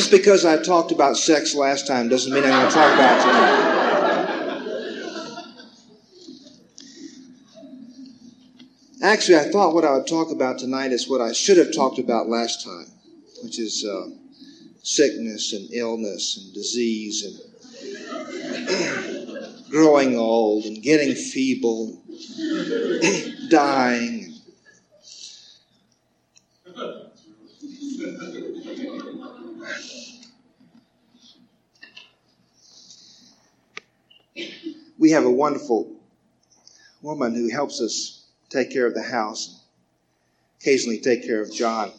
Just because I talked about sex last time doesn't mean I'm going to talk about it tonight. Actually, I thought what I would talk about tonight is what I should have talked about last time, which is uh, sickness and illness and disease and growing old and getting feeble, dying. We have a wonderful woman who helps us take care of the house, occasionally take care of John.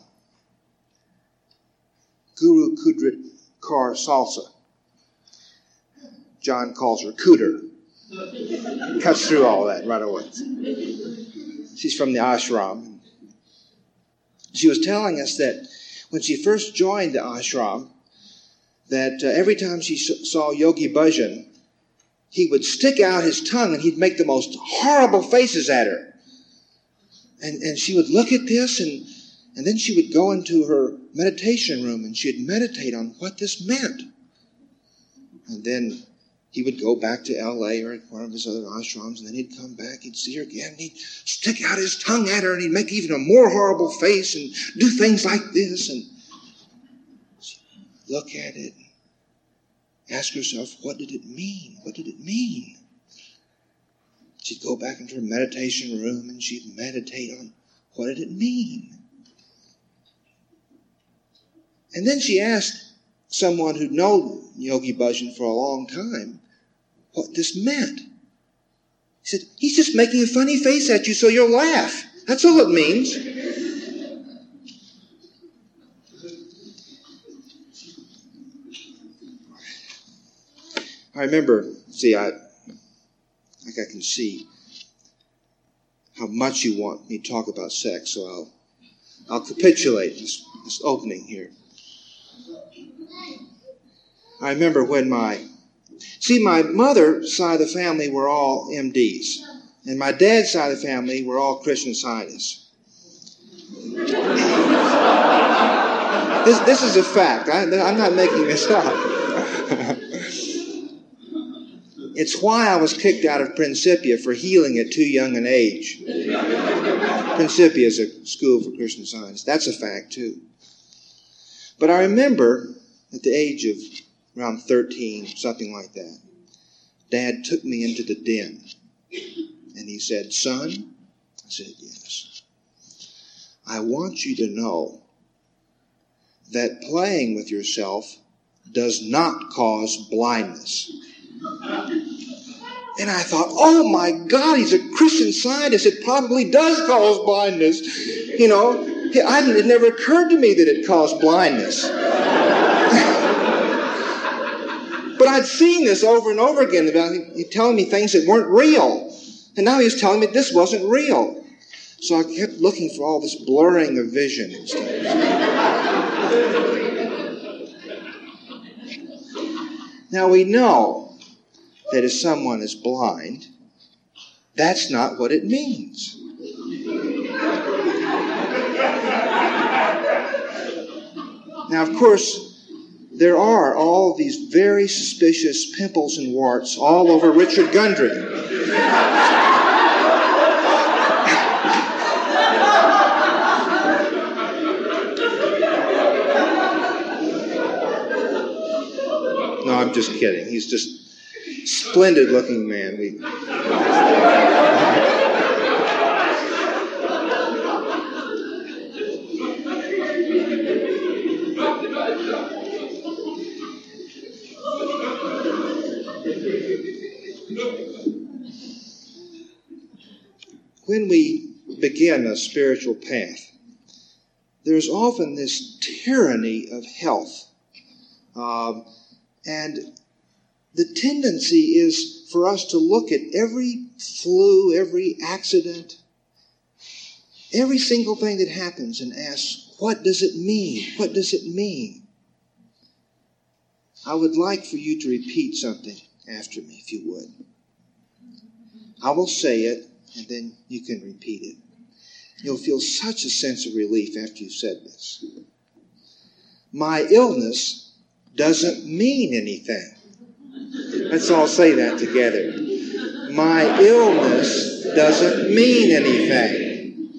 Guru Kudrit Kaur Khalsa. John calls her Cooter. Cuts through all that right away. She's from the ashram. She was telling us that when she first joined the ashram, that uh, every time she saw Yogi Bhajan, he would stick out his tongue and he'd make the most horrible faces at her. And, and she would look at this and, and then she would go into her meditation room and she'd meditate on what this meant. And then he would go back to LA or one of his other ashrams, and then he'd come back, he'd see her again, and he'd stick out his tongue at her, and he'd make even a more horrible face and do things like this, and look at it, ask herself, what did it mean? What did it mean? She'd go back into her meditation room and she'd meditate on what did it mean? And then she asked someone who'd known Yogi Bhajan for a long time what this meant. He said, He's just making a funny face at you so you'll laugh. That's all it means. I remember, see, I like I can see how much you want me to talk about sex, so I'll I'll capitulate this, this opening here. I remember when my see my mother's side of the family were all MDs, and my dad's side of the family were all Christian scientists. this, this is a fact. I, I'm not making this up. It's why I was kicked out of Principia for healing at too young an age. Principia is a school for Christian science. That's a fact, too. But I remember at the age of around 13, something like that, Dad took me into the den and he said, Son, I said, Yes. I want you to know that playing with yourself does not cause blindness. And I thought, oh my God, he's a Christian scientist. It probably does cause blindness. You know, it never occurred to me that it caused blindness. but I'd seen this over and over again about him telling me things that weren't real. And now he was telling me this wasn't real. So I kept looking for all this blurring of vision and stuff. now we know that if someone is blind, that's not what it means. Now, of course, there are all these very suspicious pimples and warts all over Richard Gundry. No, I'm just kidding. He's just Splendid looking man. We, when we begin a spiritual path, there's often this tyranny of health. Um, and the tendency is for us to look at every flu, every accident, every single thing that happens and ask, what does it mean? What does it mean? I would like for you to repeat something after me, if you would. I will say it, and then you can repeat it. You'll feel such a sense of relief after you've said this. my illness doesn't mean anything. Let's all say that together. My illness doesn't mean anything.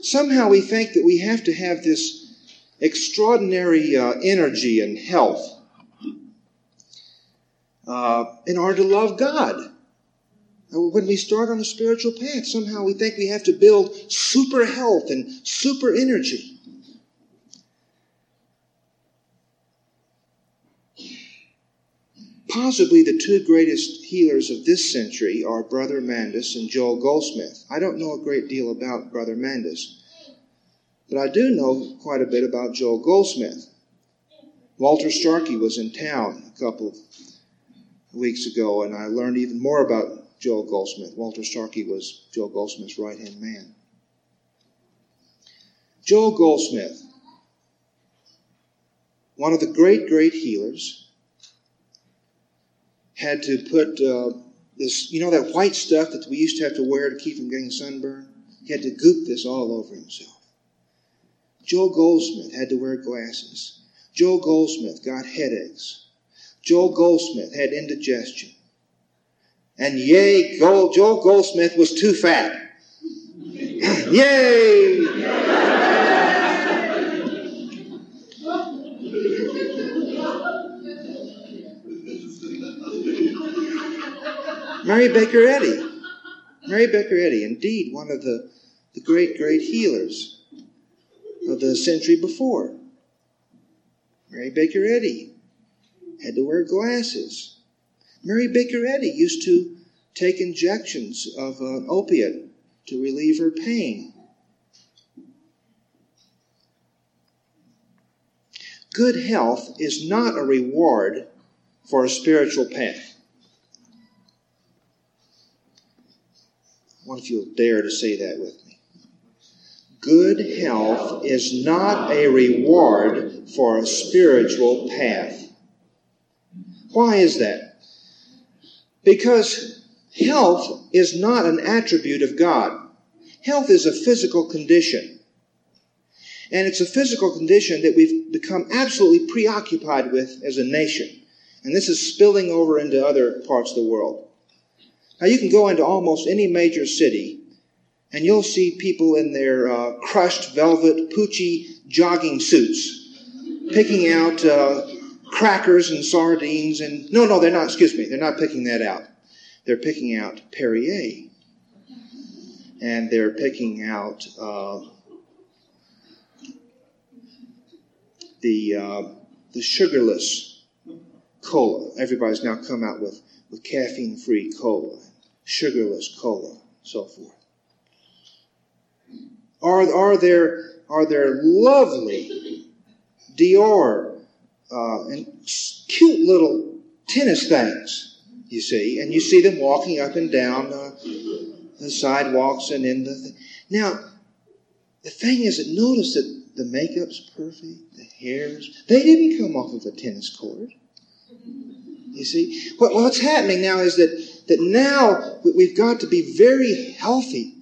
Somehow we think that we have to have this extraordinary uh, energy and health uh, in order to love God. When we start on a spiritual path, somehow we think we have to build super health and super energy. Possibly the two greatest healers of this century are Brother Mandus and Joel Goldsmith. I don't know a great deal about Brother Mandus, but I do know quite a bit about Joel Goldsmith. Walter Starcke was in town a couple of weeks ago, and I learned even more about Joel Goldsmith. Walter Starcke was Joel Goldsmith's right hand man. Joel Goldsmith, one of the great, great healers, had to put uh, this, you know, that white stuff that we used to have to wear to keep from getting sunburn? He had to goop this all over himself. Joel Goldsmith had to wear glasses. Joel Goldsmith got headaches. Joel Goldsmith had indigestion. And yay, Joel Goldsmith was too fat. yay! Mary Baker Eddy. Mary Baker Eddy, indeed, one of the, the great, great healers of the century before. Mary Baker Eddy had to wear glasses. Mary Baker Eddy used to take injections of an opiate to relieve her pain. Good health is not a reward for a spiritual path. Wonder if you'll dare to say that with me. Good health is not a reward for a spiritual path. Why is that? Because health is not an attribute of God. Health is a physical condition. And it's a physical condition that we've become absolutely preoccupied with as a nation. And this is spilling over into other parts of the world. Now, you can go into almost any major city and you'll see people in their uh, crushed velvet, poochy jogging suits picking out uh, crackers and sardines and. No, no, they're not, excuse me, they're not picking that out. They're picking out Perrier. And they're picking out uh, the, uh, the sugarless cola. Everybody's now come out with, with caffeine free cola sugarless cola, so forth. Are, are there are there lovely Dior uh, and cute little tennis things, you see, and you see them walking up and down uh, the sidewalks and in the. Th- now, the thing is that notice that the makeup's perfect, the hairs, they didn't come off of a tennis court. You see, what, what's happening now is that that now we've got to be very healthy,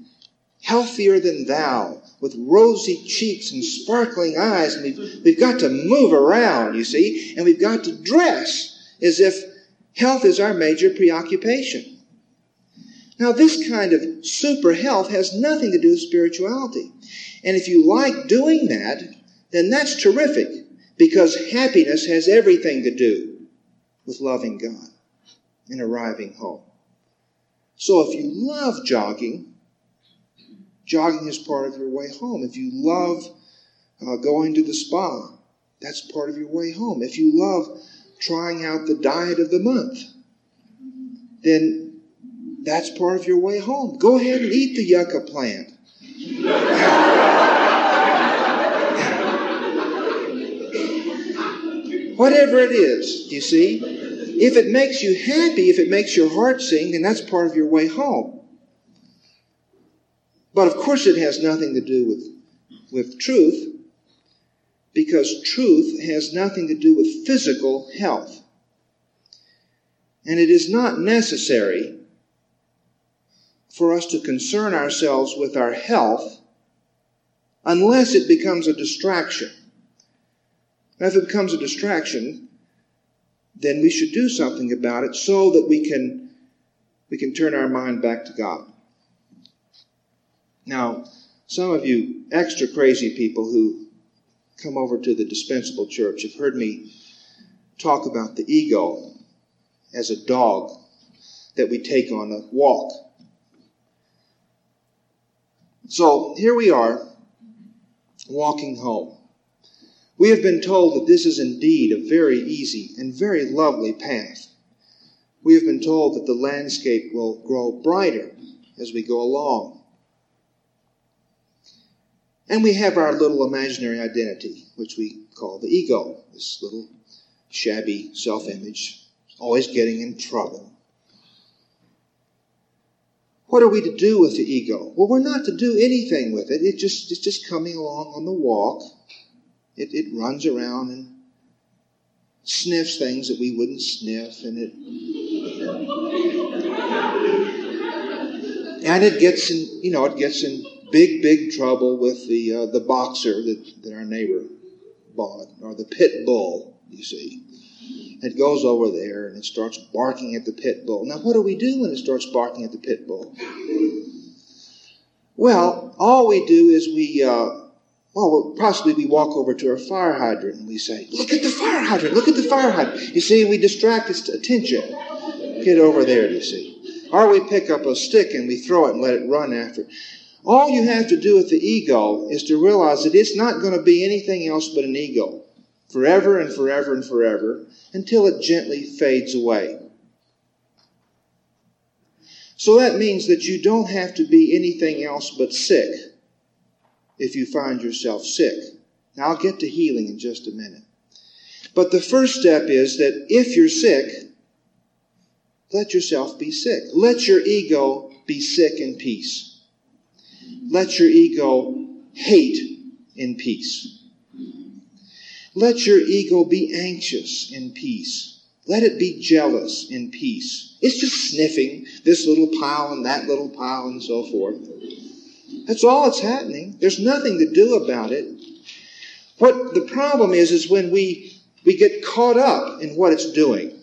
healthier than thou, with rosy cheeks and sparkling eyes, and we've, we've got to move around, you see, and we've got to dress as if health is our major preoccupation. Now, this kind of super health has nothing to do with spirituality. And if you like doing that, then that's terrific because happiness has everything to do with loving God and arriving home. So if you love jogging, jogging is part of your way home. If you love uh, going to the spa, that's part of your way home. If you love trying out the diet of the month, then that's part of your way home. Go ahead and eat the yucca plant. Whatever it is, you see. If it makes you happy, if it makes your heart sing, then that's part of your way home. But of course, it has nothing to do with, with truth, because truth has nothing to do with physical health. And it is not necessary for us to concern ourselves with our health unless it becomes a distraction. And if it becomes a distraction, then we should do something about it so that we can, we can turn our mind back to God. Now, some of you extra crazy people who come over to the dispensable church have heard me talk about the ego as a dog that we take on a walk. So here we are, walking home. We have been told that this is indeed a very easy and very lovely path. We have been told that the landscape will grow brighter as we go along. And we have our little imaginary identity, which we call the ego, this little shabby self image, always getting in trouble. What are we to do with the ego? Well, we're not to do anything with it. It just, it's just coming along on the walk, it, it runs around and sniffs things that we wouldn't sniff, and it and it gets in, you know, it gets in big, big trouble with the uh, the boxer that, that our neighbor bought, or the pit bull. You see, it goes over there and it starts barking at the pit bull. Now, what do we do when it starts barking at the pit bull? Well, all we do is we uh, well, possibly we walk over to our fire hydrant and we say, Look at the fire hydrant, look at the fire hydrant. You see, we distract its attention. Get over there, you see. Or we pick up a stick and we throw it and let it run after. All you have to do with the ego is to realize that it's not going to be anything else but an ego forever and forever and forever until it gently fades away. So that means that you don't have to be anything else but sick if you find yourself sick. Now, I'll get to healing in just a minute. But the first step is that if you're sick, let yourself be sick. Let your ego be sick in peace. Let your ego hate in peace. Let your ego be anxious in peace. Let it be jealous in peace. It's just sniffing this little pile and that little pile and so forth. That's all that's happening. There's nothing to do about it. What the problem is, is when we, we get caught up in what it's doing.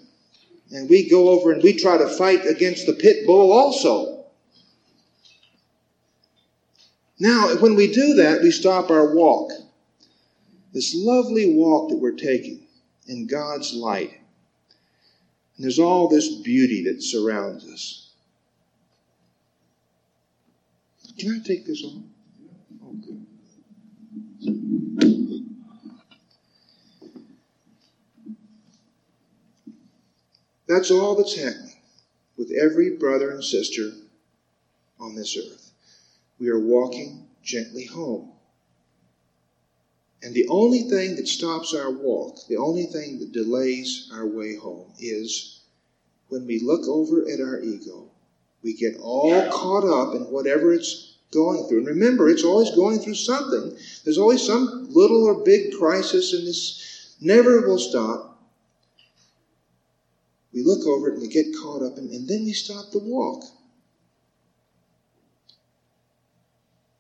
And we go over and we try to fight against the pit bull also. Now, when we do that, we stop our walk. This lovely walk that we're taking in God's light. And there's all this beauty that surrounds us. Can I take this off? Oh, good. That's all that's happening with every brother and sister on this earth. We are walking gently home. And the only thing that stops our walk, the only thing that delays our way home, is when we look over at our ego. We get all caught up in whatever it's going through. And remember, it's always going through something. There's always some little or big crisis, and this never will stop. We look over it and we get caught up, and, and then we stop the walk.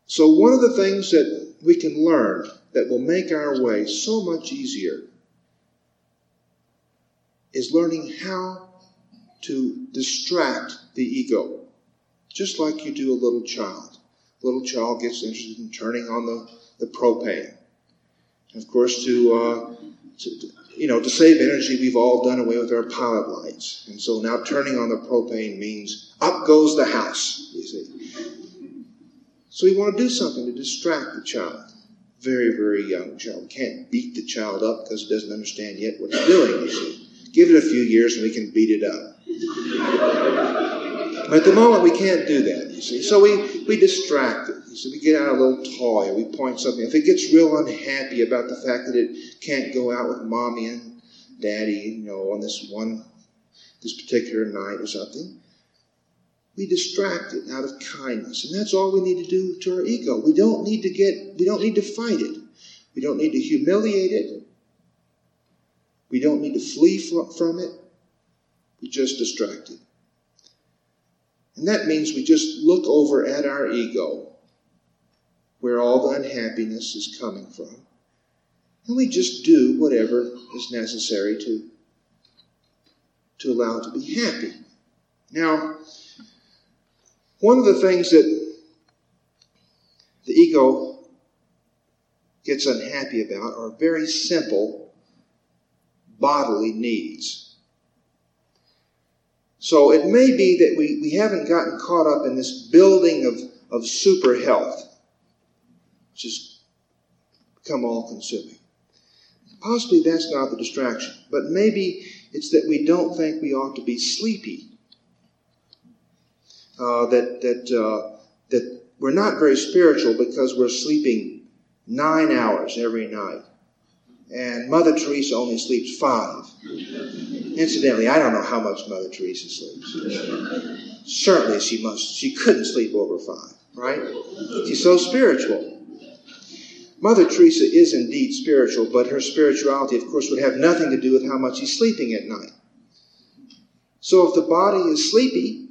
So, one of the things that we can learn that will make our way so much easier is learning how to distract the ego, just like you do a little child little child gets interested in turning on the, the propane. And of course, to, uh, to, you know, to save energy, we've all done away with our pilot lights. And so now turning on the propane means up goes the house, you see. So we want to do something to distract the child. Very, very young child. Can't beat the child up because it doesn't understand yet what it's doing, you see. Give it a few years and we can beat it up. But at the moment, we can't do that, you see. So we, we distract it. You see, we get out a little toy, we point something. If it gets real unhappy about the fact that it can't go out with mommy and daddy, you know, on this one, this particular night or something, we distract it out of kindness. And that's all we need to do to our ego. We don't need to get, we don't need to fight it. We don't need to humiliate it. We don't need to flee from it. We just distract it. And that means we just look over at our ego, where all the unhappiness is coming from. And we just do whatever is necessary to, to allow it to be happy. Now, one of the things that the ego gets unhappy about are very simple bodily needs. So it may be that we, we haven't gotten caught up in this building of, of super health, which has become all consuming. Possibly that's not the distraction, but maybe it's that we don't think we ought to be sleepy. Uh, that that uh, that we're not very spiritual because we're sleeping nine hours every night, and Mother Teresa only sleeps five. Incidentally, I don't know how much Mother Teresa sleeps. Certainly, she must. She couldn't sleep over five, right? She's so spiritual. Mother Teresa is indeed spiritual, but her spirituality, of course, would have nothing to do with how much she's sleeping at night. So if the body is sleepy,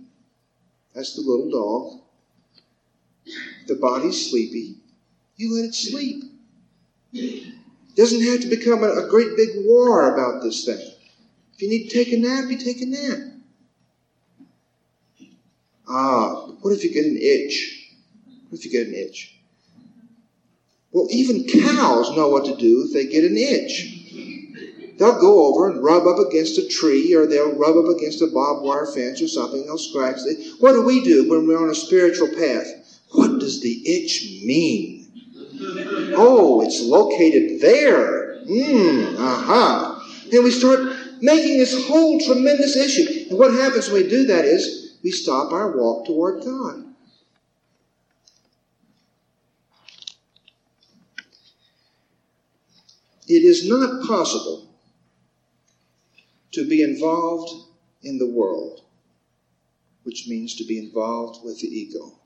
that's the little dog. If the body's sleepy, you let it sleep. It doesn't have to become a, a great big war about this thing. If you need to take a nap, you take a nap. Ah, what if you get an itch? What if you get an itch? Well, even cows know what to do if they get an itch. They'll go over and rub up against a tree or they'll rub up against a barbed wire fence or something. They'll scratch. What do we do when we're on a spiritual path? What does the itch mean? Oh, it's located there. Hmm, aha. Uh-huh. And we start making this whole tremendous issue. And what happens when we do that is we stop our walk toward God. It is not possible to be involved in the world, which means to be involved with the ego,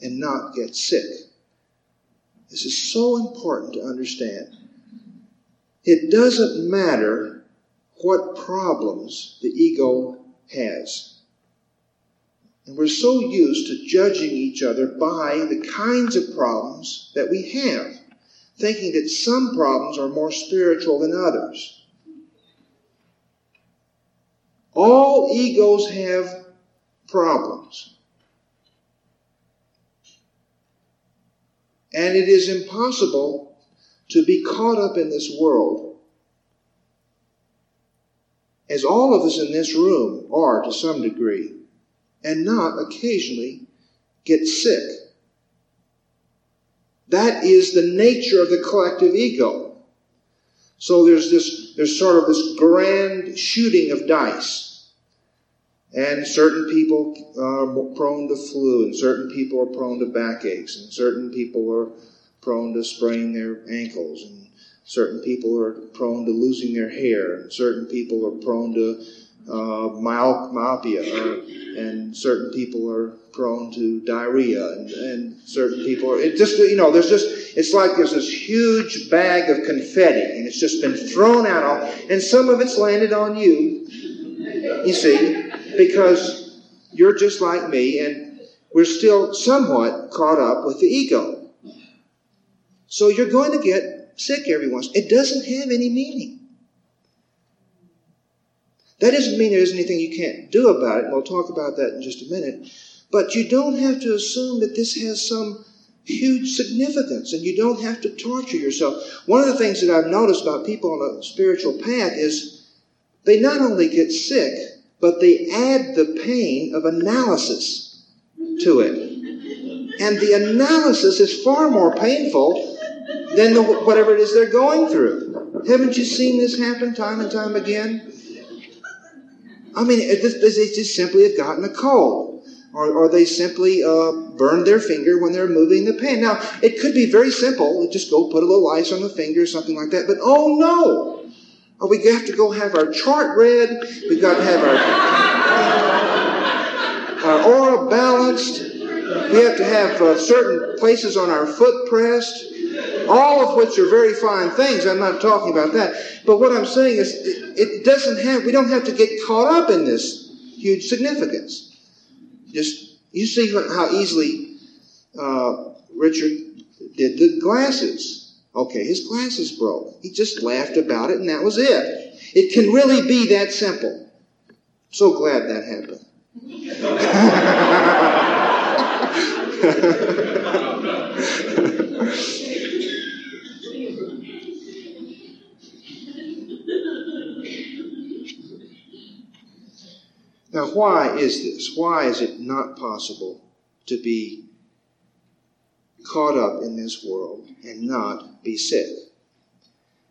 and not get sick. This is so important to understand. It doesn't matter what problems the ego has. And we're so used to judging each other by the kinds of problems that we have thinking that some problems are more spiritual than others. All egos have problems. And it is impossible to be caught up in this world, as all of us in this room are to some degree, and not occasionally get sick that is the nature of the collective ego. So there's this, there's sort of this grand shooting of dice. And certain people are prone to flu, and certain people are prone to backaches, and certain people are prone to spraining their ankles, and certain people are prone to losing their hair, and certain people are prone to uh, myopia, and certain people are prone to diarrhea, and, and certain people are, it just, you know, there's just, it's like there's this huge bag of confetti, and it's just been thrown out, and some of it's landed on you, you see, because you're just like me, and we're still somewhat caught up with the ego. So you're going to get sick every once. It doesn't have any meaning. That doesn't mean there isn't anything you can't do about it, and we'll talk about that in just a minute. But you don't have to assume that this has some huge significance and you don't have to torture yourself. One of the things that I've noticed about people on a spiritual path is they not only get sick, but they add the pain of analysis to it. And the analysis is far more painful than the, whatever it is they're going through. Haven't you seen this happen time and time again? I mean, they just simply have gotten a cold or, or they simply uh, burn their finger when they're moving the pen. Now, it could be very simple. Just go put a little ice on the finger or something like that. But oh no! Oh, we have to go have our chart read. We've got to have our, our aura balanced. We have to have uh, certain places on our foot pressed. All of which are very fine things. I'm not talking about that. But what I'm saying is, it, it doesn't have, we don't have to get caught up in this huge significance. Just you see how easily uh, Richard did the glasses Okay, his glasses broke. He just laughed about it and that was it. It can really be that simple. So glad that happened. now, why is this? Why is it not possible to be caught up in this world and not be sick?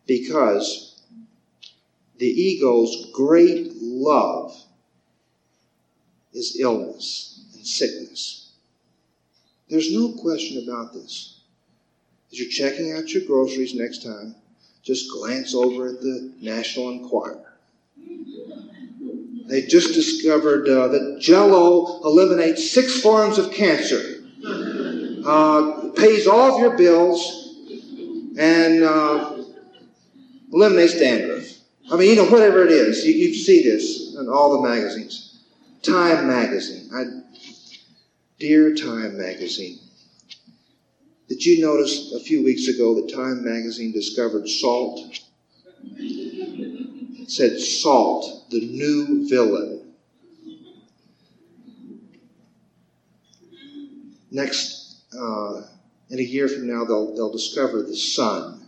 Because the ego's great love is illness and sickness. There's no question about this. As you're checking out your groceries next time, just glance over at the National Enquirer. They just discovered uh, that Jello eliminates six forms of cancer, uh, pays all of your bills, and uh, eliminates dandruff. I mean, you know, whatever it is, you, you see this in all the magazines. Time magazine. I, dear Time magazine, did you notice a few weeks ago that Time magazine discovered salt? Said salt, the new villain. Next, uh, in a year from now, they'll, they'll discover the sun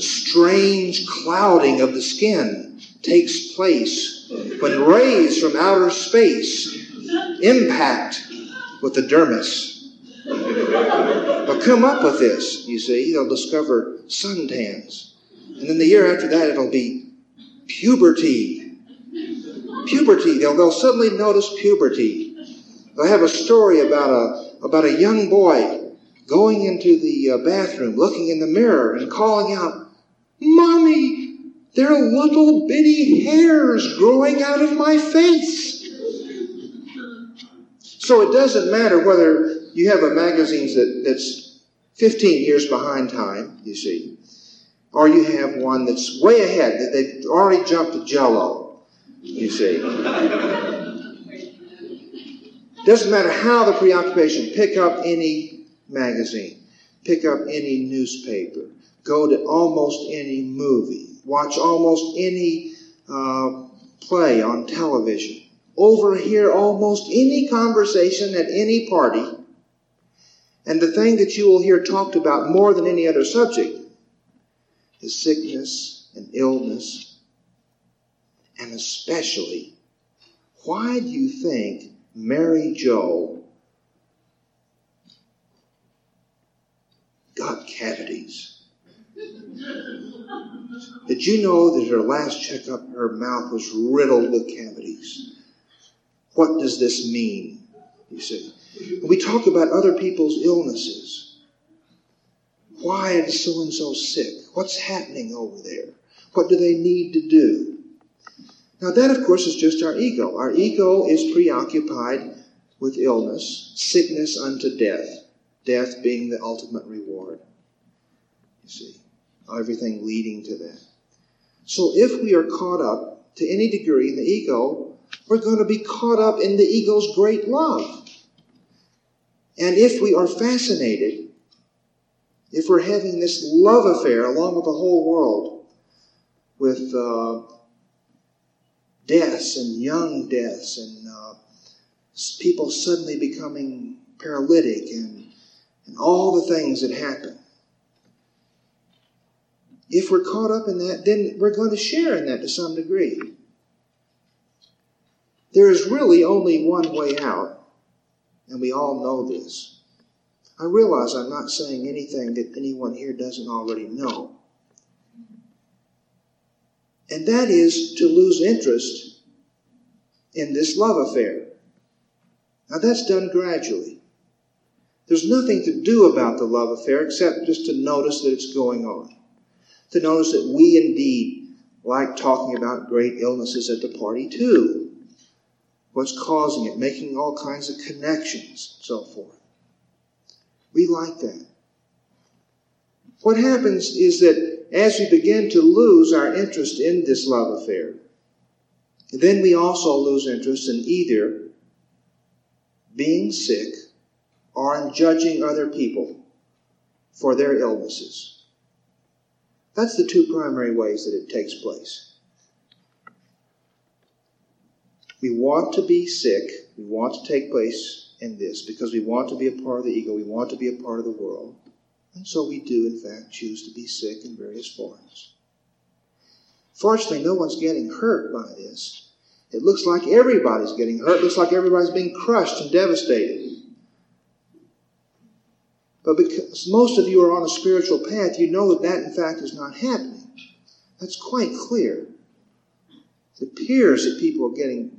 strange clouding of the skin takes place when rays from outer space impact with the dermis. Come up with this, you see. They'll discover suntans. And then the year after that, it'll be puberty. Puberty. They'll, they'll suddenly notice puberty. They'll have a story about a, about a young boy going into the uh, bathroom, looking in the mirror, and calling out, Mommy, there are little bitty hairs growing out of my face. So it doesn't matter whether you have a magazine that, that's 15 years behind time, you see, or you have one that's way ahead, that they've already jumped to jello, you see. Doesn't matter how the preoccupation, pick up any magazine, pick up any newspaper, go to almost any movie, watch almost any uh, play on television, overhear almost any conversation at any party, and the thing that you will hear talked about more than any other subject is sickness and illness, and especially, why do you think Mary Jo got cavities? Did you know that her last checkup, her mouth was riddled with cavities? What does this mean? You see. We talk about other people's illnesses. Why is so and so sick? What's happening over there? What do they need to do? Now, that, of course, is just our ego. Our ego is preoccupied with illness, sickness unto death, death being the ultimate reward. You see everything leading to that. So if we are caught up to any degree in the ego, we're going to be caught up in the ego's great love. And if we are fascinated, if we're having this love affair along with the whole world, with uh, deaths and young deaths and uh, people suddenly becoming paralytic and, and all the things that happen, if we're caught up in that, then we're going to share in that to some degree. There is really only one way out, and we all know this. I realize I'm not saying anything that anyone here doesn't already know. And that is to lose interest in this love affair. Now, that's done gradually. There's nothing to do about the love affair except just to notice that it's going on to notice that we indeed like talking about great illnesses at the party too. What's causing it, making all kinds of connections, so forth. We like that. What happens is that as we begin to lose our interest in this love affair, then we also lose interest in either being sick or in judging other people for their illnesses. That's the two primary ways that it takes place. We want to be sick, we want to take place in this because we want to be a part of the ego, we want to be a part of the world. And so we do, in fact, choose to be sick in various forms. Fortunately, no one's getting hurt by this. It looks like everybody's getting hurt. It looks like everybody's being crushed and devastated. But because most of you are on a spiritual path, you know that that, in fact, is not happening. That's quite clear. It appears that people are getting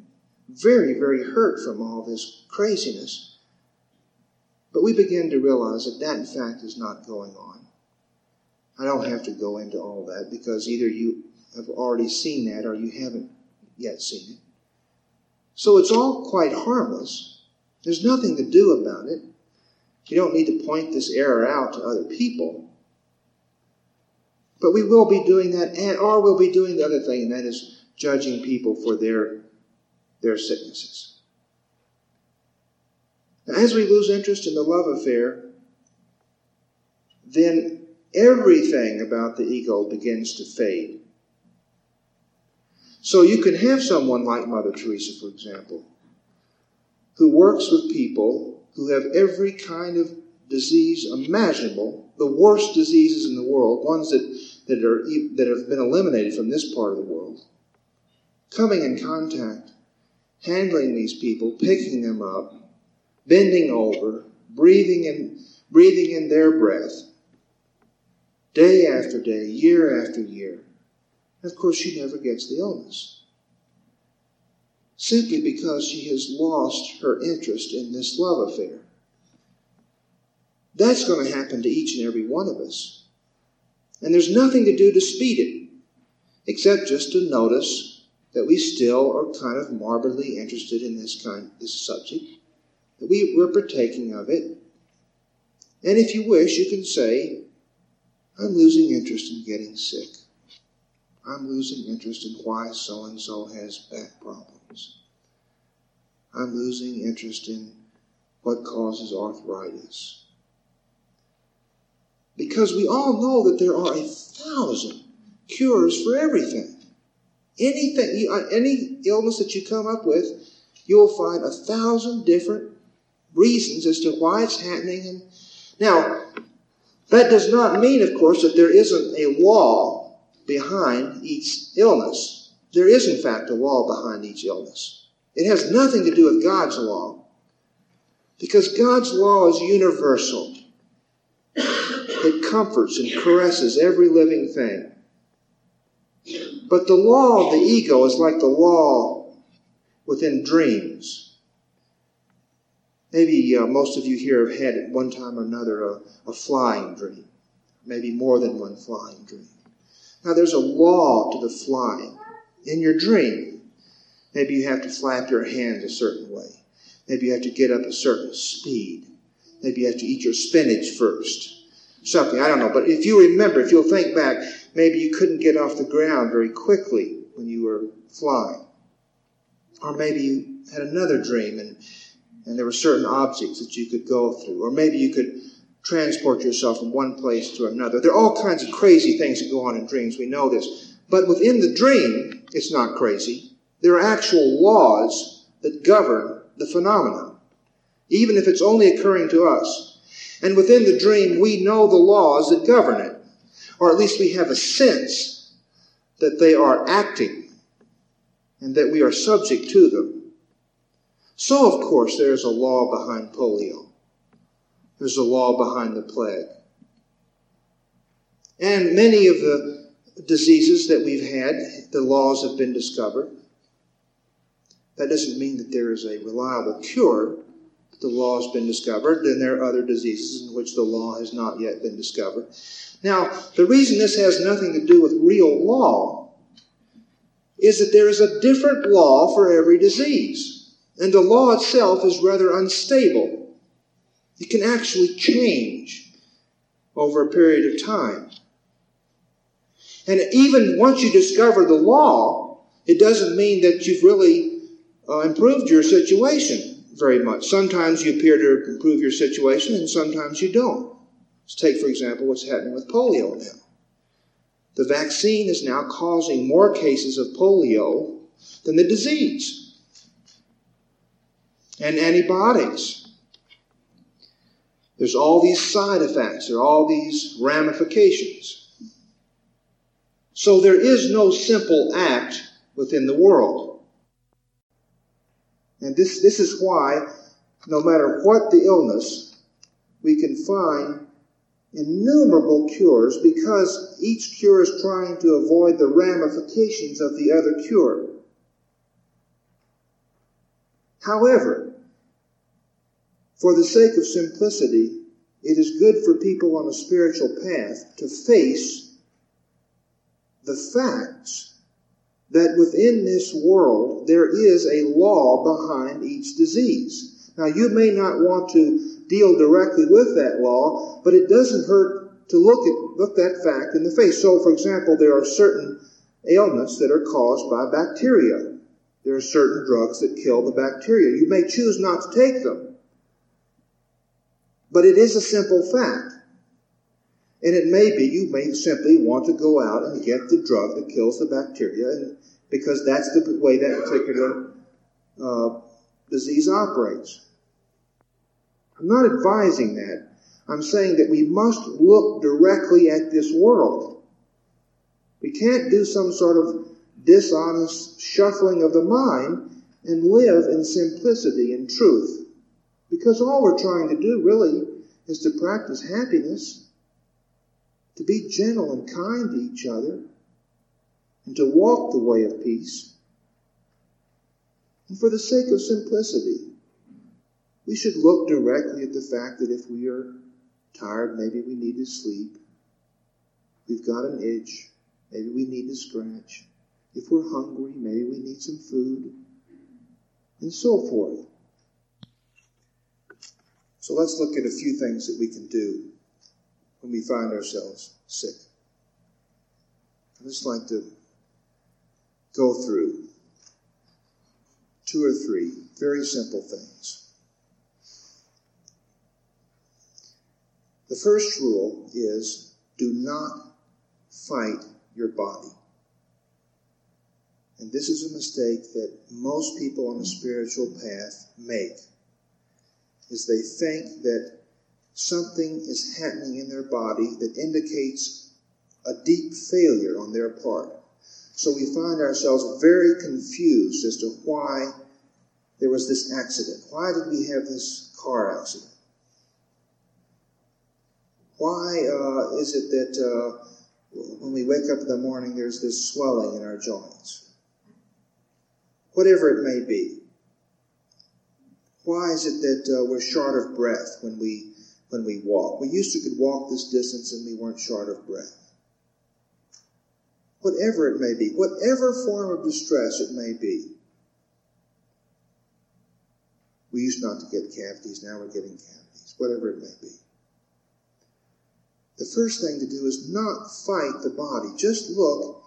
very, very hurt from all this craziness. But we begin to realize that that, in fact, is not going on. I don't have to go into all that because either you have already seen that or you haven't yet seen it. So it's all quite harmless. There's nothing to do about it. You don't need to point this error out to other people. But we will be doing that, and or we'll be doing the other thing, and that is judging people for their, their sicknesses. Now, as we lose interest in the love affair, then everything about the ego begins to fade. So you can have someone like Mother Teresa, for example, who works with people who have every kind of disease imaginable, the worst diseases in the world, ones that, that, are, that have been eliminated from this part of the world, coming in contact, handling these people, picking them up, bending over, breathing in, breathing in their breath, day after day, year after year. And of course, she never gets the illness. Simply because she has lost her interest in this love affair. That's going to happen to each and every one of us. And there's nothing to do to speed it, except just to notice that we still are kind of morbidly interested in this kind this subject, that we, we're partaking of it. And if you wish, you can say, I'm losing interest in getting sick. I'm losing interest in why so and so has back problems. I'm losing interest in what causes arthritis. Because we all know that there are a thousand cures for everything. Anything, uh, any illness that you come up with, you'll find a thousand different reasons as to why it's happening. And now, that does not mean, of course, that there isn't a wall behind each illness. There is, in fact, a wall behind each illness. It has nothing to do with God's law, because God's law is universal. It comforts and caresses every living thing. But the law of the ego is like the law within dreams. Maybe uh, most of you here have had at one time or another a, a flying dream, maybe more than one flying dream. Now, there's a law to the flying. In your dream, maybe you have to flap your hands a certain way. Maybe you have to get up a certain speed. Maybe you have to eat your spinach first. Something, I don't know. But if you remember, if you'll think back, maybe you couldn't get off the ground very quickly when you were flying. Or maybe you had another dream and, and there were certain objects that you could go through. Or maybe you could transport yourself from one place to another. There are all kinds of crazy things that go on in dreams. We know this. But within the dream, it's not crazy. There are actual laws that govern the phenomenon, even if it's only occurring to us. And within the dream, we know the laws that govern it, or at least we have a sense that they are acting and that we are subject to them. So, of course, there is a law behind polio. There's a law behind the plague. And many of the diseases that we've had, the laws have been discovered. That doesn't mean that there is a reliable cure. The law has been discovered. Then there are other diseases in which the law has not yet been discovered. Now, the reason this has nothing to do with real law is that there is a different law for every disease. And the law itself is rather unstable. It can actually change over a period of time. And even once you discover the law, it doesn't mean that you've really uh, improved your situation. Very much. Sometimes you appear to improve your situation, and sometimes you don't. Let's take, for example, what's happening with polio now. The vaccine is now causing more cases of polio than the disease. And antibiotics. There's all these side effects, there are all these ramifications. So there is no simple act within the world. And this, this is why, no matter what the illness, we can find innumerable cures because each cure is trying to avoid the ramifications of the other cure. However, for the sake of simplicity, it is good for people on a spiritual path to face the facts that within this world there is a law behind each disease. Now, you may not want to deal directly with that law, but it doesn't hurt to look at look that fact in the face. So, for example, there are certain ailments that are caused by bacteria. There are certain drugs that kill the bacteria. You may choose not to take them, but it is a simple fact. And it may be you may simply want to go out and get the drug that kills the bacteria, because that's the way that particular uh, disease operates. I'm not advising that. I'm saying that we must look directly at this world. We can't do some sort of dishonest shuffling of the mind and live in simplicity and truth. Because all we're trying to do really is to practice happiness, to be gentle and kind to each other, and to walk the way of peace. And for the sake of simplicity, we should look directly at the fact that if we are tired, maybe we need to sleep. We've got an itch, maybe we need to scratch. If we're hungry, maybe we need some food, and so forth. So let's look at a few things that we can do when we find ourselves sick. I'd just like to go through two or three very simple things. The first rule is do not fight your body. And this is a mistake that most people on the spiritual path make. Is they think that something is happening in their body that indicates a deep failure on their part. So we find ourselves very confused as to why there was this accident. Why did we have this car accident? Why uh, is it that uh, when we wake up in the morning there's this swelling in our joints? Whatever it may be. Why is it that uh, we're short of breath when we when we walk? We used to could walk this distance and we weren't short of breath. Whatever it may be, whatever form of distress it may be. We used not to get cavities, now we're getting cavities, whatever it may be the first thing to do is not fight the body. Just look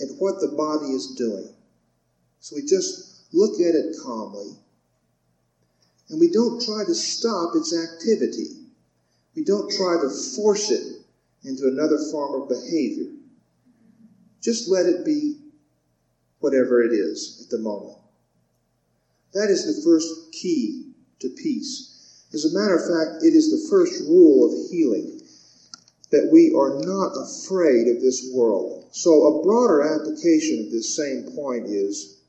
at what the body is doing. So we just look at it calmly. And we don't try to stop its activity. We don't try to force it into another form of behavior. Just let it be whatever it is at the moment. That is the first key to peace. As a matter of fact, it is the first rule of healing that we are not afraid of this world. So, a broader application of this same point is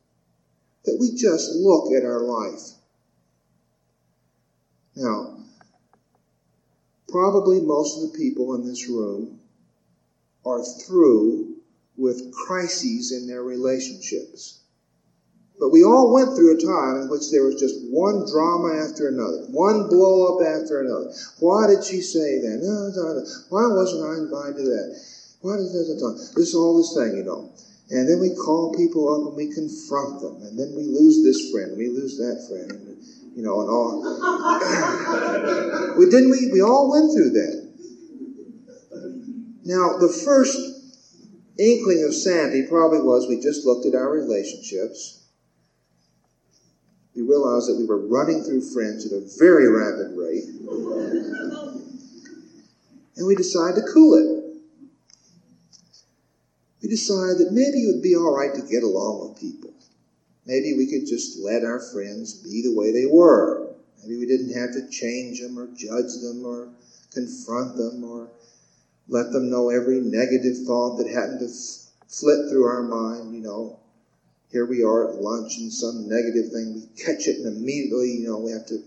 that we just look at our life. Now, probably most of the people in this room are through with crises in their relationships. But we all went through a time in which there was just one drama after another, one blow up after another. Why did she say that? No, no, no. Why wasn't I invited to that? Why did that? This all this thing, you know. And then we call people up and we confront them, and then we lose this friend, we lose that friend, you know, and all. we didn't we? We all went through that. Now, the first inkling of sanity probably was we just looked at our relationships we realized that we were running through friends at a very rapid rate. And we decided to cool it. We decided that maybe it would be all right to get along with people. Maybe we could just let our friends be the way they were. Maybe we didn't have to change them or judge them or confront them or let them know every negative thought that happened to flit through our mind, you know. Here we are at lunch and some negative thing, we catch it and immediately, you know, we have to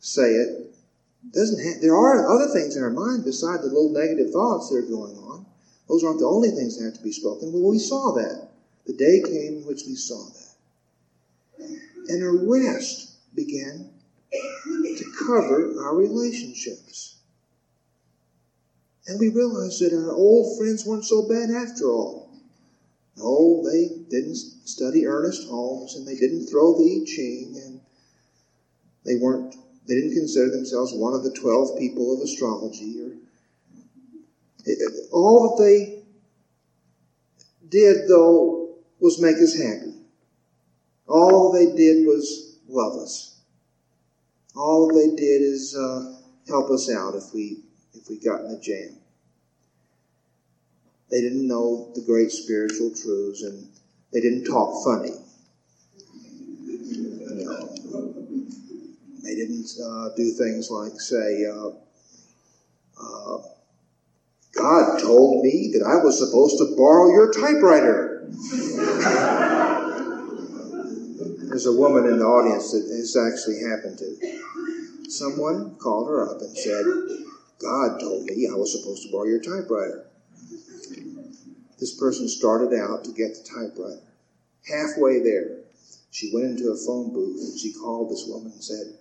say it. Doesn't have, there are other things in our mind besides the little negative thoughts that are going on. Those aren't the only things that have to be spoken. Well, we saw that. The day came in which we saw that. And a rest began to cover our relationships. And we realized that our old friends weren't so bad after all. No, they didn't study Ernest Holmes and they didn't throw the I Ching and they weren't they didn't consider themselves one of the twelve people of astrology or eh, eh, all that they did though was make us happy. All they did was love us. All they did is uh, help us out if we if we got in a jam. They didn't know the great spiritual truths and they didn't talk funny. You know, they didn't uh, do things like say, uh, uh, God told me that I was supposed to borrow your typewriter. There's a woman in the audience that this actually happened to. Someone called her up and said, God told me I was supposed to borrow your typewriter. This person started out to get the typewriter. Halfway there, she went into a phone booth and she called this woman and said,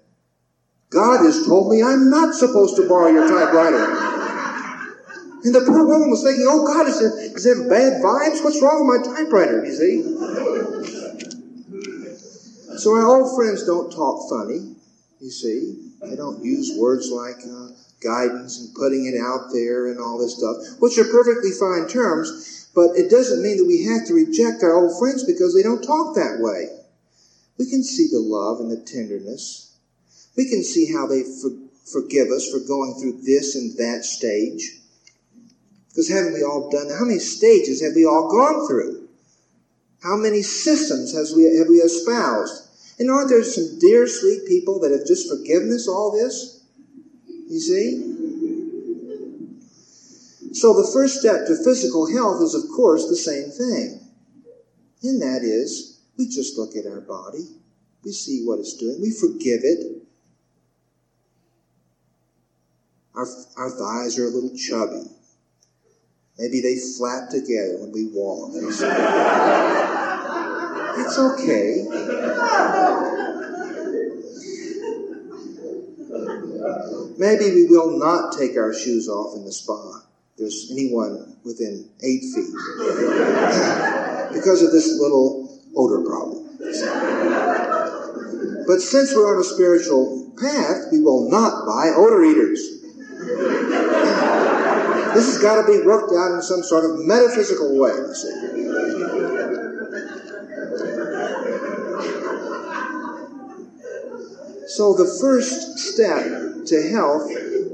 God has told me I'm not supposed to borrow your typewriter. And the poor woman was thinking, oh God, is there, is there bad vibes? What's wrong with my typewriter, you see? So our old friends don't talk funny, you see. They don't use words like uh, guidance and putting it out there and all this stuff, which are perfectly fine terms, but it doesn't mean that we have to reject our old friends because they don't talk that way. We can see the love and the tenderness. We can see how they for, forgive us for going through this and that stage. Because haven't we all done How many stages have we all gone through? How many systems has we, have we espoused? And aren't there some dear, sweet people that have just forgiven us all this? You see? So the first step to physical health is, of course, the same thing. And that is, we just look at our body, we see what it's doing, we forgive it. Our, our thighs are a little chubby. Maybe they flap together when we walk. It's okay. Maybe we will not take our shoes off in the spa. There's anyone within eight feet because of this little odor problem. But since we're on a spiritual path, we will not buy odor eaters. This has got to be worked out in some sort of metaphysical way. So the first step to health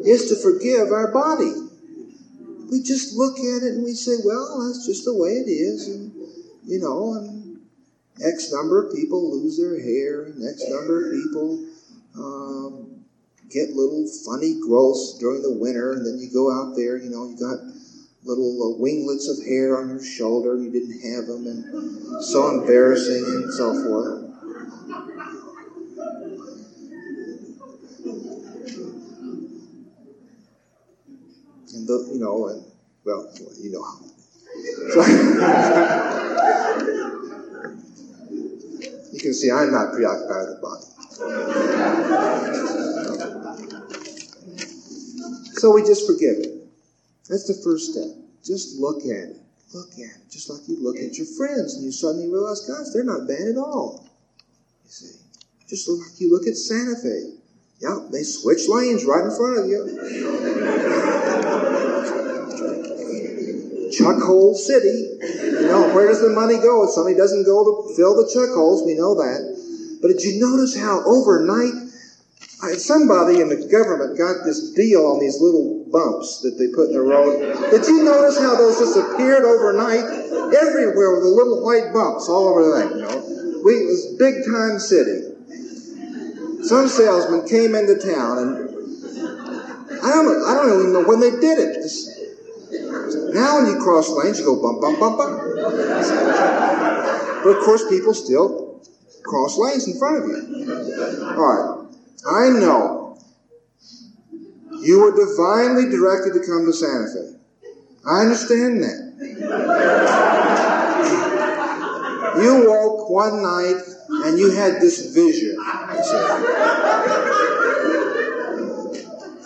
is to forgive our body. We just look at it and we say, well, that's just the way it is. And, you know, and X number of people lose their hair, and X number of people um, get little funny growths during the winter, and then you go out there, you know, you got little uh, winglets of hair on your shoulder, and you didn't have them, and so embarrassing, and so forth. The, you know, and well, you know how. So, you can see I'm not preoccupied with the body. So we just forgive it. That's the first step. Just look at it. Look at it. Just like you look at your friends and you suddenly realize, gosh, they're not bad at all. You see. Just look like you look at Santa Fe. Yeah, they switch lanes right in front of you. Chuck hole city. You know, where does the money go? If somebody doesn't go to fill the chuck holes, we know that. But did you notice how overnight somebody in the government got this deal on these little bumps that they put in the road. Did you notice how those just appeared overnight? Everywhere with the little white bumps all over thing, you know. We, it was big time city. Some salesman came into town and I don't, I don't even know when they did it. Now when you cross lanes, you go bump, bump, bump, bump. But of course, people still cross lanes in front of you. All right. I know you were divinely directed to come to Santa Fe. I understand that. You woke one night and you had this vision.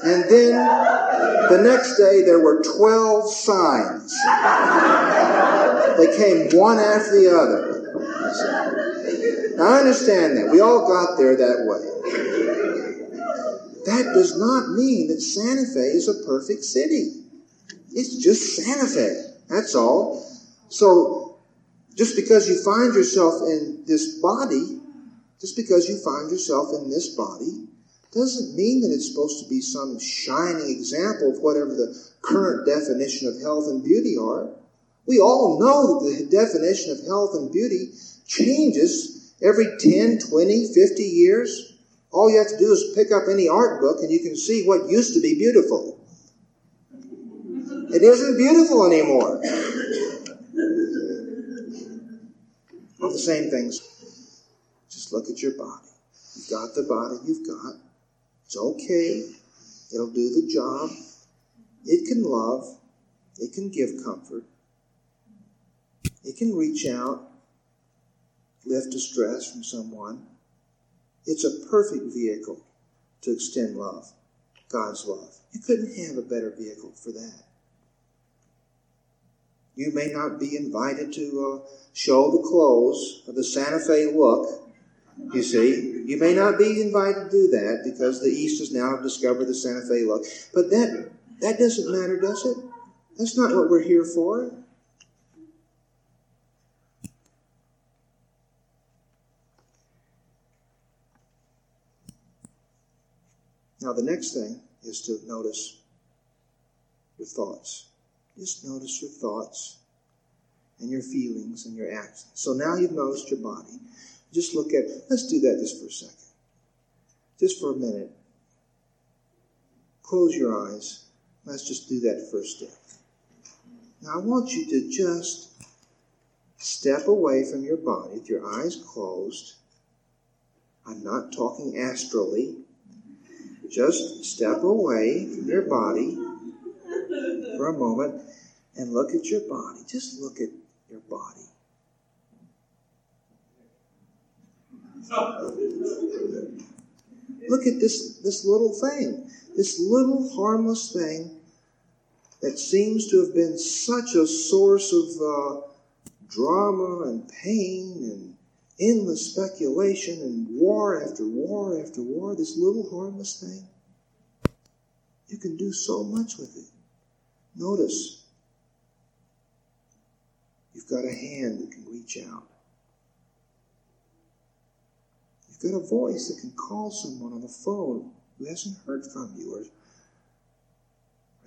And then the next day there were 12 signs. They came one after the other. Now I understand that. We all got there that way. That does not mean that Santa Fe is a perfect city. It's just Santa Fe. That's all. So, just because you find yourself in this body, just because you find yourself in this body, doesn't mean that it's supposed to be some shining example of whatever the current definition of health and beauty are. We all know that the definition of health and beauty changes every 10, 20, 50 years. All you have to do is pick up any art book and you can see what used to be beautiful. It isn't beautiful anymore. All the same things. Just look at your body. You've got the body you've got. It's okay. It'll do the job. It can love. It can give comfort. It can reach out, lift a stress from someone. It's a perfect vehicle to extend love, God's love. You couldn't have a better vehicle for that. You may not be invited to uh, show the clothes of the Santa Fe look. You see, you may not be invited to do that because the East has now discovered the Santa Fe look. But that that doesn't matter, does it? That's not what we're here for. Now, the next thing is to notice your thoughts. Just notice your thoughts and your feelings and your actions. So now you've noticed your body. Just look at, let's do that just for a second. Just for a minute. Close your eyes. Let's just do that first step. Now I want you to just step away from your body with your eyes closed. I'm not talking astrally. Just step away from your body for a moment and look at your body. Just look at your body. Look at this, this little thing, this little harmless thing that seems to have been such a source of uh, drama and pain and endless speculation and war after war after war, this little harmless thing. You can do so much with it. Notice, you've got a hand that can reach out. You've got a voice that can call someone on the phone who hasn't heard from you or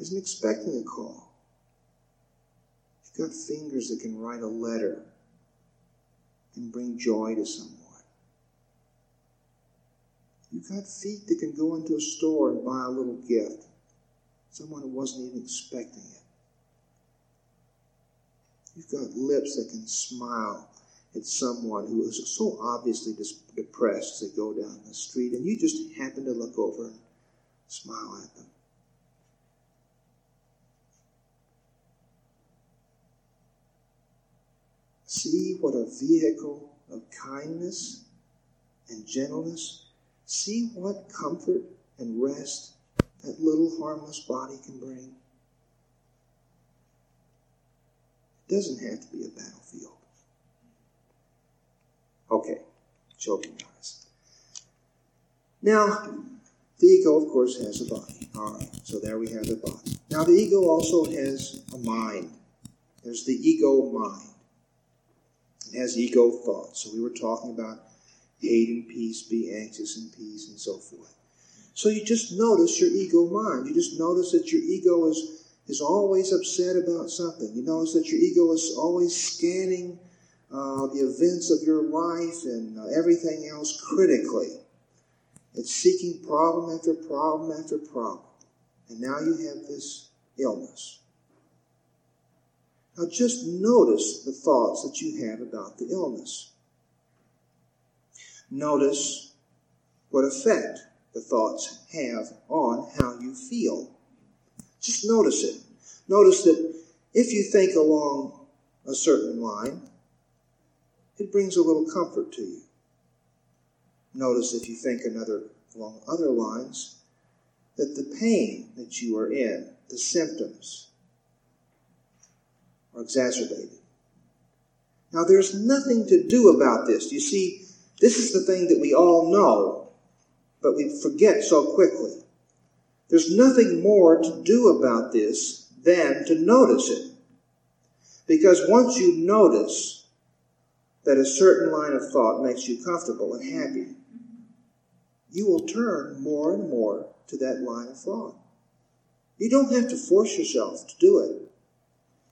isn't expecting a call. You've got fingers that can write a letter and bring joy to someone. You've got feet that can go into a store and buy a little gift. Someone who wasn't even expecting it. You've got lips that can smile at someone who is so obviously depressed as they go down the street, and you just happen to look over and smile at them. See what a vehicle of kindness and gentleness. See what comfort and rest that little harmless body can bring. It doesn't have to be a battlefield. Okay, joking guys. Now, the ego, of course, has a body. All right, so there we have the body. Now, the ego also has a mind. There's the ego mind. It has ego thoughts. So we were talking about hate in peace, be anxious in peace, and so forth. So you just notice your ego mind. You just notice that your ego is, is always upset about something. You notice that your ego is always scanning uh, the events of your life and uh, everything else critically. It's seeking problem after problem after problem. And now you have this illness. Now just notice the thoughts that you have about the illness. Notice what effect the thoughts have on how you feel. Just notice it. Notice that if you think along a certain line, it brings a little comfort to you. Notice if you think another along other lines, that the pain that you are in, the symptoms, are exacerbated. Now, there's nothing to do about this. You see, this is the thing that we all know, but we forget so quickly. There's nothing more to do about this than to notice it. Because once you notice that a certain line of thought makes you comfortable and happy, you will turn more and more to that line of thought. You don't have to force yourself to do it.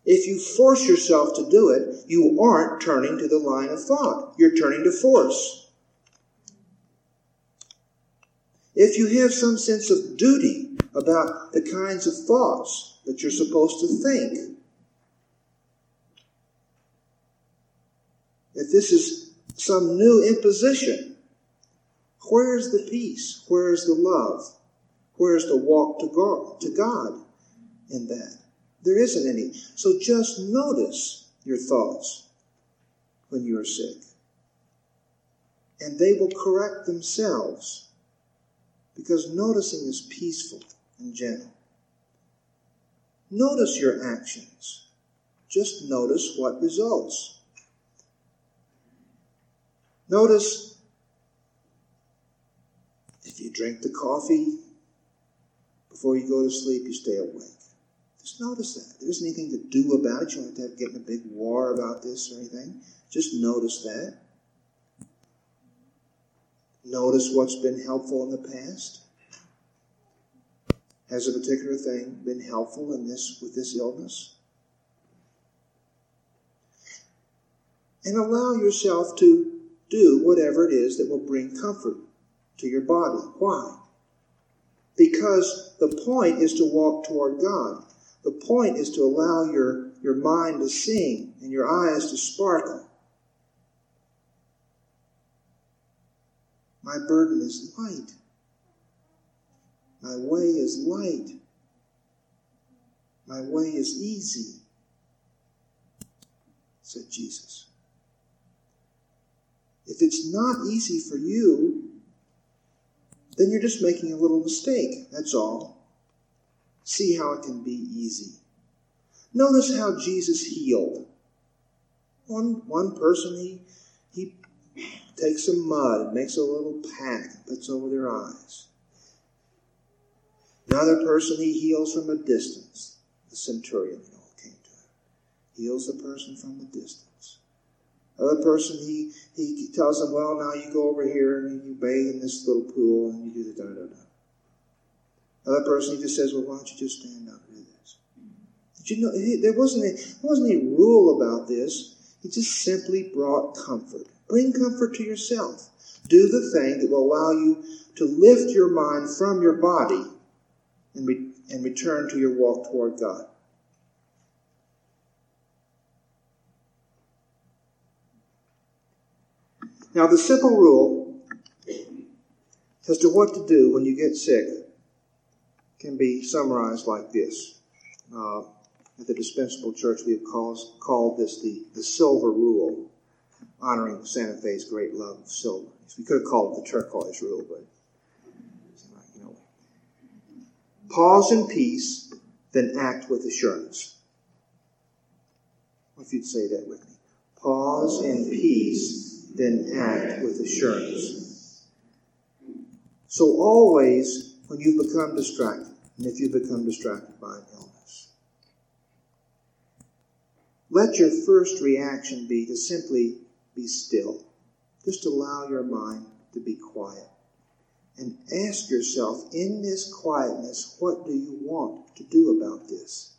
If you force yourself to do it, you aren't turning to the line of thought. You're turning to force. If you have some sense of duty about the kinds of thoughts that you're supposed to think, if this is some new imposition, where's the peace? Where's the love? Where's the walk to God, to God in that? There isn't any. So just notice your thoughts when you are sick. And they will correct themselves because noticing is peaceful and gentle. Notice your actions. Just notice what results. Notice if you drink the coffee before you go to sleep, you stay awake. Just notice that. There isn't anything to do about it. You don't have to get in a big war about this or anything. Just notice that. Notice what's been helpful in the past. Has a particular thing been helpful in this with this illness? And allow yourself to do whatever it is that will bring comfort to your body. Why? Because the point is to walk toward God. The point is to allow your, your mind to sing and your eyes to sparkle. My burden is light. My way is light. My way is easy, said Jesus. If it's not easy for you, then you're just making a little mistake. That's all. See how it can be easy. Notice how Jesus healed. One, one person, he, he takes some mud and makes a little pack and puts over their eyes. Another person he heals from a distance. The centurion, it all came to him. Heals the person from a distance. Other person, he, he tells them, well, now you go over here and you bathe in this little pool and you do the da da da. Other person, he just says, well, why don't you just stand up and do this? Did you know, there wasn't, a, there wasn't any rule about this. He just simply brought comfort. Bring comfort to yourself. Do the thing that will allow you to lift your mind from your body and, re- and return to your walk toward God. Now, the simple rule as to what to do when you get sick can be summarized like this. Uh, at the Dispensable Church, we have called, called this the, the silver rule, honoring Santa Fe's great love of silver. We could have called it the turquoise rule, but you know. Pause in peace, then act with assurance. What if you'd say that with me? Pause in peace, then act with assurance. So always, when you become distracted, and if you become distracted by an illness, let your first reaction be to simply be still just allow your mind to be quiet. And ask yourself, in this quietness, what do you want to do about this?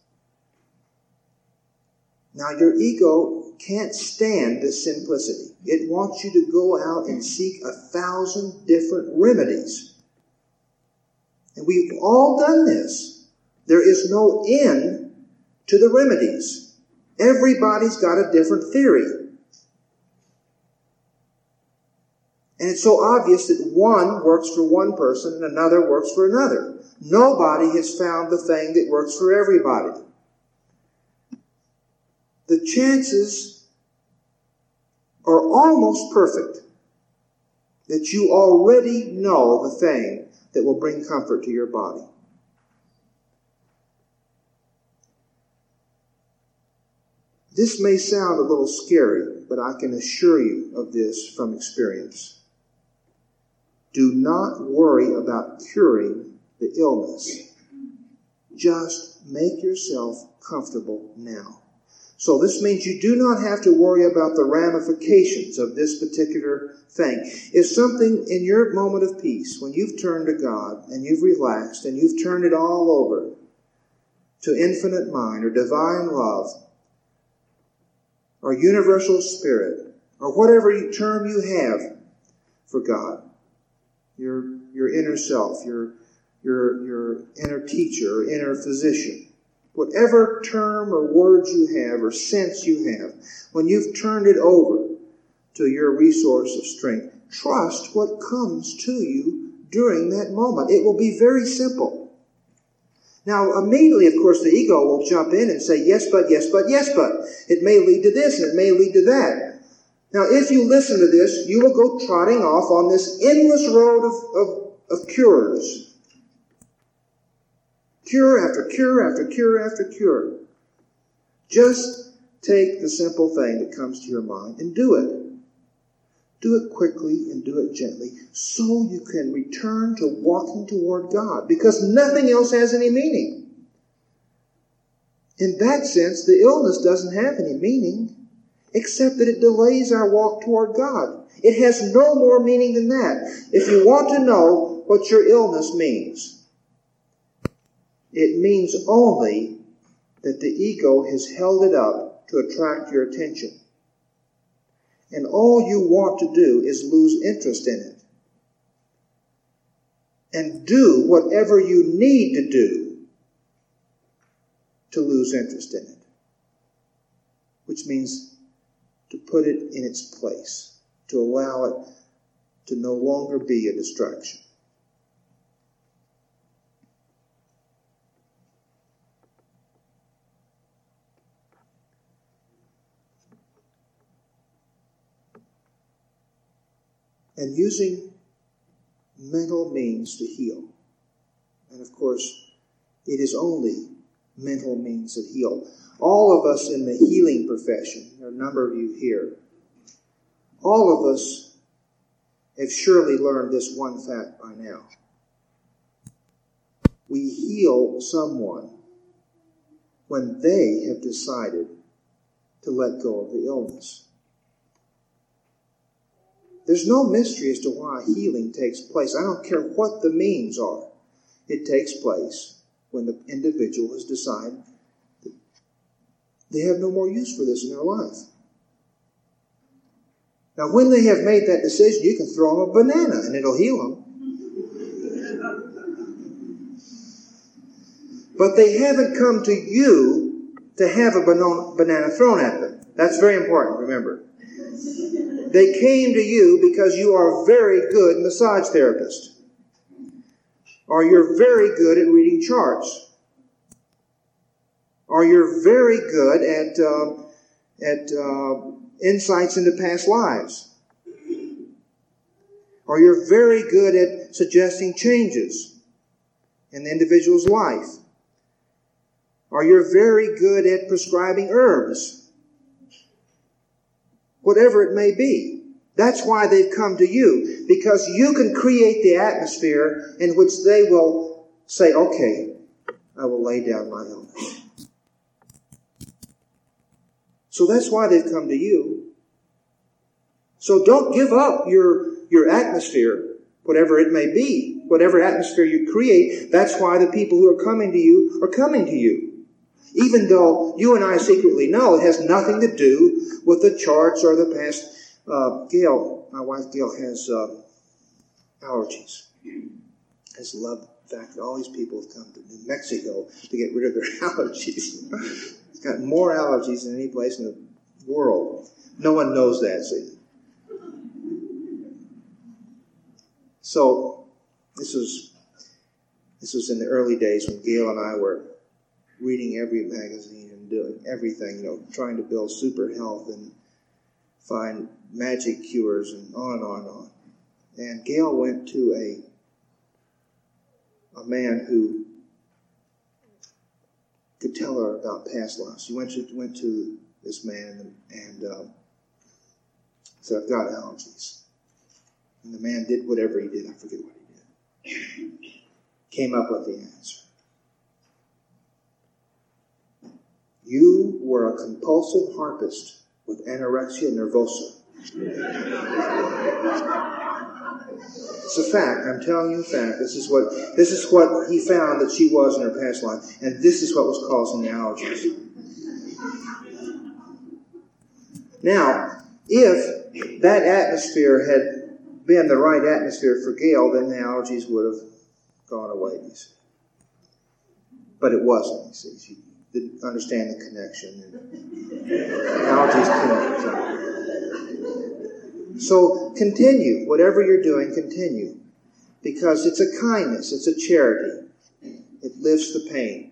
Now, your ego can't stand this simplicity. It wants you to go out and seek a thousand different remedies. And we've all done this. There is no end to the remedies. Everybody's got a different theory. And it's so obvious that one works for one person and another works for another. Nobody has found the thing that works for everybody the chances are almost perfect that you already know the thing that will bring comfort to your body. This may sound a little scary, but I can assure you of this from experience. Do not worry about curing the illness. Just make yourself comfortable now. So this means you do not have to worry about the ramifications of this particular thing. If something in your moment of peace, when you've turned to God and you've relaxed and you've turned it all over to infinite mind or divine love or universal spirit or whatever term you have for God, your, your inner self, your, your, your inner teacher, inner physician, whatever term or words you have or sense you have, when you've turned it over to your resource of strength, trust what comes to you during that moment. It will be very simple. Now, immediately, of course, the ego will jump in and say, yes, but, yes, but, yes, but. It may lead to this and it may lead to that. Now, if you listen to this, you will go trotting off on this endless road of, of, of cures Cure after cure after cure after cure. Just take the simple thing that comes to your mind and do it. Do it quickly and do it gently so you can return to walking toward God because nothing else has any meaning. In that sense, the illness doesn't have any meaning except that it delays our walk toward God. It has no more meaning than that. If you want to know what your illness means, it means only that the ego has held it up to attract your attention. And all you want to do is lose interest in it. And do whatever you need to do to lose interest in it. Which means to put it in its place, to allow it to no longer be a distraction. And using mental means to heal. And of course, it is only mental means that heal. All of us in the healing profession, there are a number of you here, all of us have surely learned this one fact by now. We heal someone when they have decided to let go of the illness. There's no mystery as to why healing takes place. I don't care what the means are. It takes place when the individual has decided they have no more use for this in their life. Now, when they have made that decision, you can throw them a banana and it'll heal them. But they haven't come to you to have a banana thrown at them. That's very important, remember. They came to you because you are very good massage therapist. Or you're very good at reading charts. Or you're very good at, uh, at uh, insights into past lives. Or you're very good at suggesting changes in the individual's life. Or you're very good at prescribing herbs whatever it may be. That's why they've come to you, because you can create the atmosphere in which they will say, okay, I will lay down my illness. So that's why they've come to you. So don't give up your, your atmosphere, whatever it may be, whatever atmosphere you create. That's why the people who are coming to you are coming to you. Even though you and I secretly know it has nothing to do with the charts or the past. Uh, Gayle, my wife Gayle, has uh, allergies. Has loved the fact that all these people have come to New Mexico to get rid of their allergies. it's got more allergies than any place in the world. No one knows that, see. So this was this was in the early days when Gayle and I were reading every magazine and doing everything, you know, trying to build super health and find magic cures and on and on and on. And Gayle went to a a man who could tell her about past lives. She went to went to this man and, um, said, "I've got allergies." And the man did whatever he did. I forget what he did. Came up with the answer. You were a compulsive harpist with anorexia nervosa. It's a fact. I'm telling you a fact. This is what this is what he found that she was in her past life, and this is what was causing the allergies. Now, if that atmosphere had been the right atmosphere for Gayle, then the allergies would have gone away. But it wasn't. You see, she didn't understand the connection. connect. So continue. Whatever you're doing, continue. Because it's a kindness, it's a charity. It lifts the pain.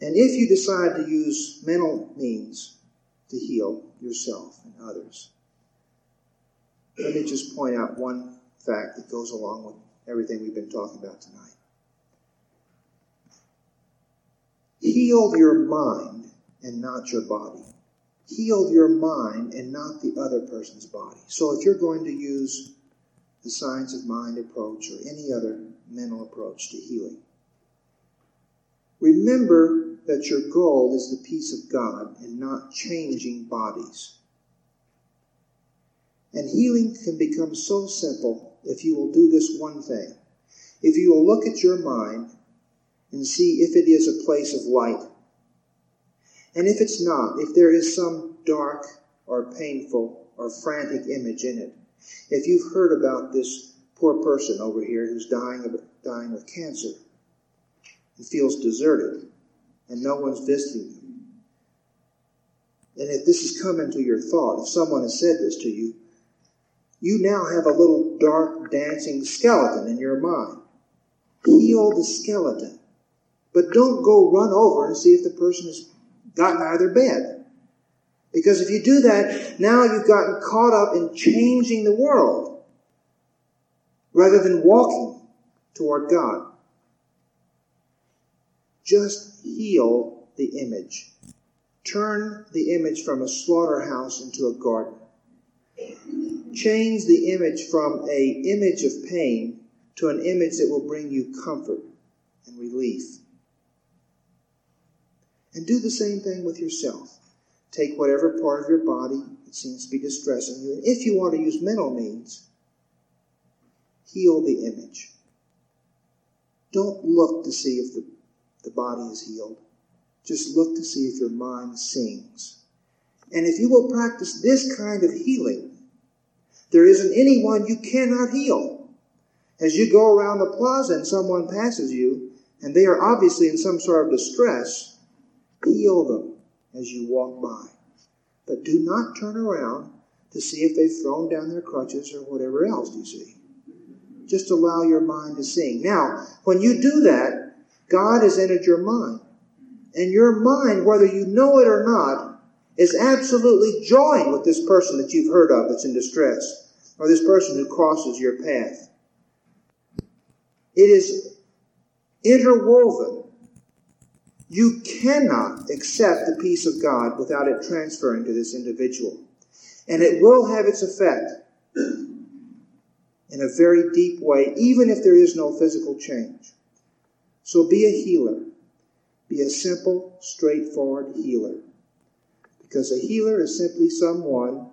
And if you decide to use mental means to heal yourself and others, let me just point out one fact that goes along with everything we've been talking about tonight. Heal your mind and not your body heal your mind and not the other person's body. So if you're going to use the science of mind approach or any other mental approach to healing, remember that your goal is the peace of God and not changing bodies. And healing can become so simple if you will do this one thing. If you will look at your mind and see if it is a place of light and if it's not, if there is some dark or painful or frantic image in it, if you've heard about this poor person over here who's dying of, dying of cancer and feels deserted and no one's visiting them, and if this has come into your thought, if someone has said this to you, you now have a little dark dancing skeleton in your mind. Heal the skeleton. But don't go run over and see if the person has gotten out of their bed. Because if you do that, now you've gotten caught up in changing the world rather than walking toward God. Just heal the image. Turn the image from a slaughterhouse into a garden. Change the image from a image of pain to an image that will bring you comfort and relief. And do the same thing with yourself. Take whatever part of your body that seems to be distressing you, and if you want to use mental means, heal the image. Don't look to see if the, the body is healed. Just look to see if your mind sings. And if you will practice this kind of healing, there isn't anyone you cannot heal. As you go around the plaza and someone passes you, and they are obviously in some sort of distress, Heal them as you walk by. But do not turn around to see if they've thrown down their crutches or whatever else, you see. Just allow your mind to sing. Now, when you do that, God has entered your mind. And your mind, whether you know it or not, is absolutely joined with this person that you've heard of that's in distress, or this person who crosses your path. It is interwoven you cannot accept the peace of God without it transferring to this individual. And it will have its effect in a very deep way, even if there is no physical change. So be a healer. Be a simple, straightforward healer. Because a healer is simply someone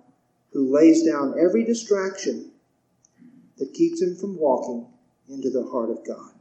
who lays down every distraction that keeps him from walking into the heart of God.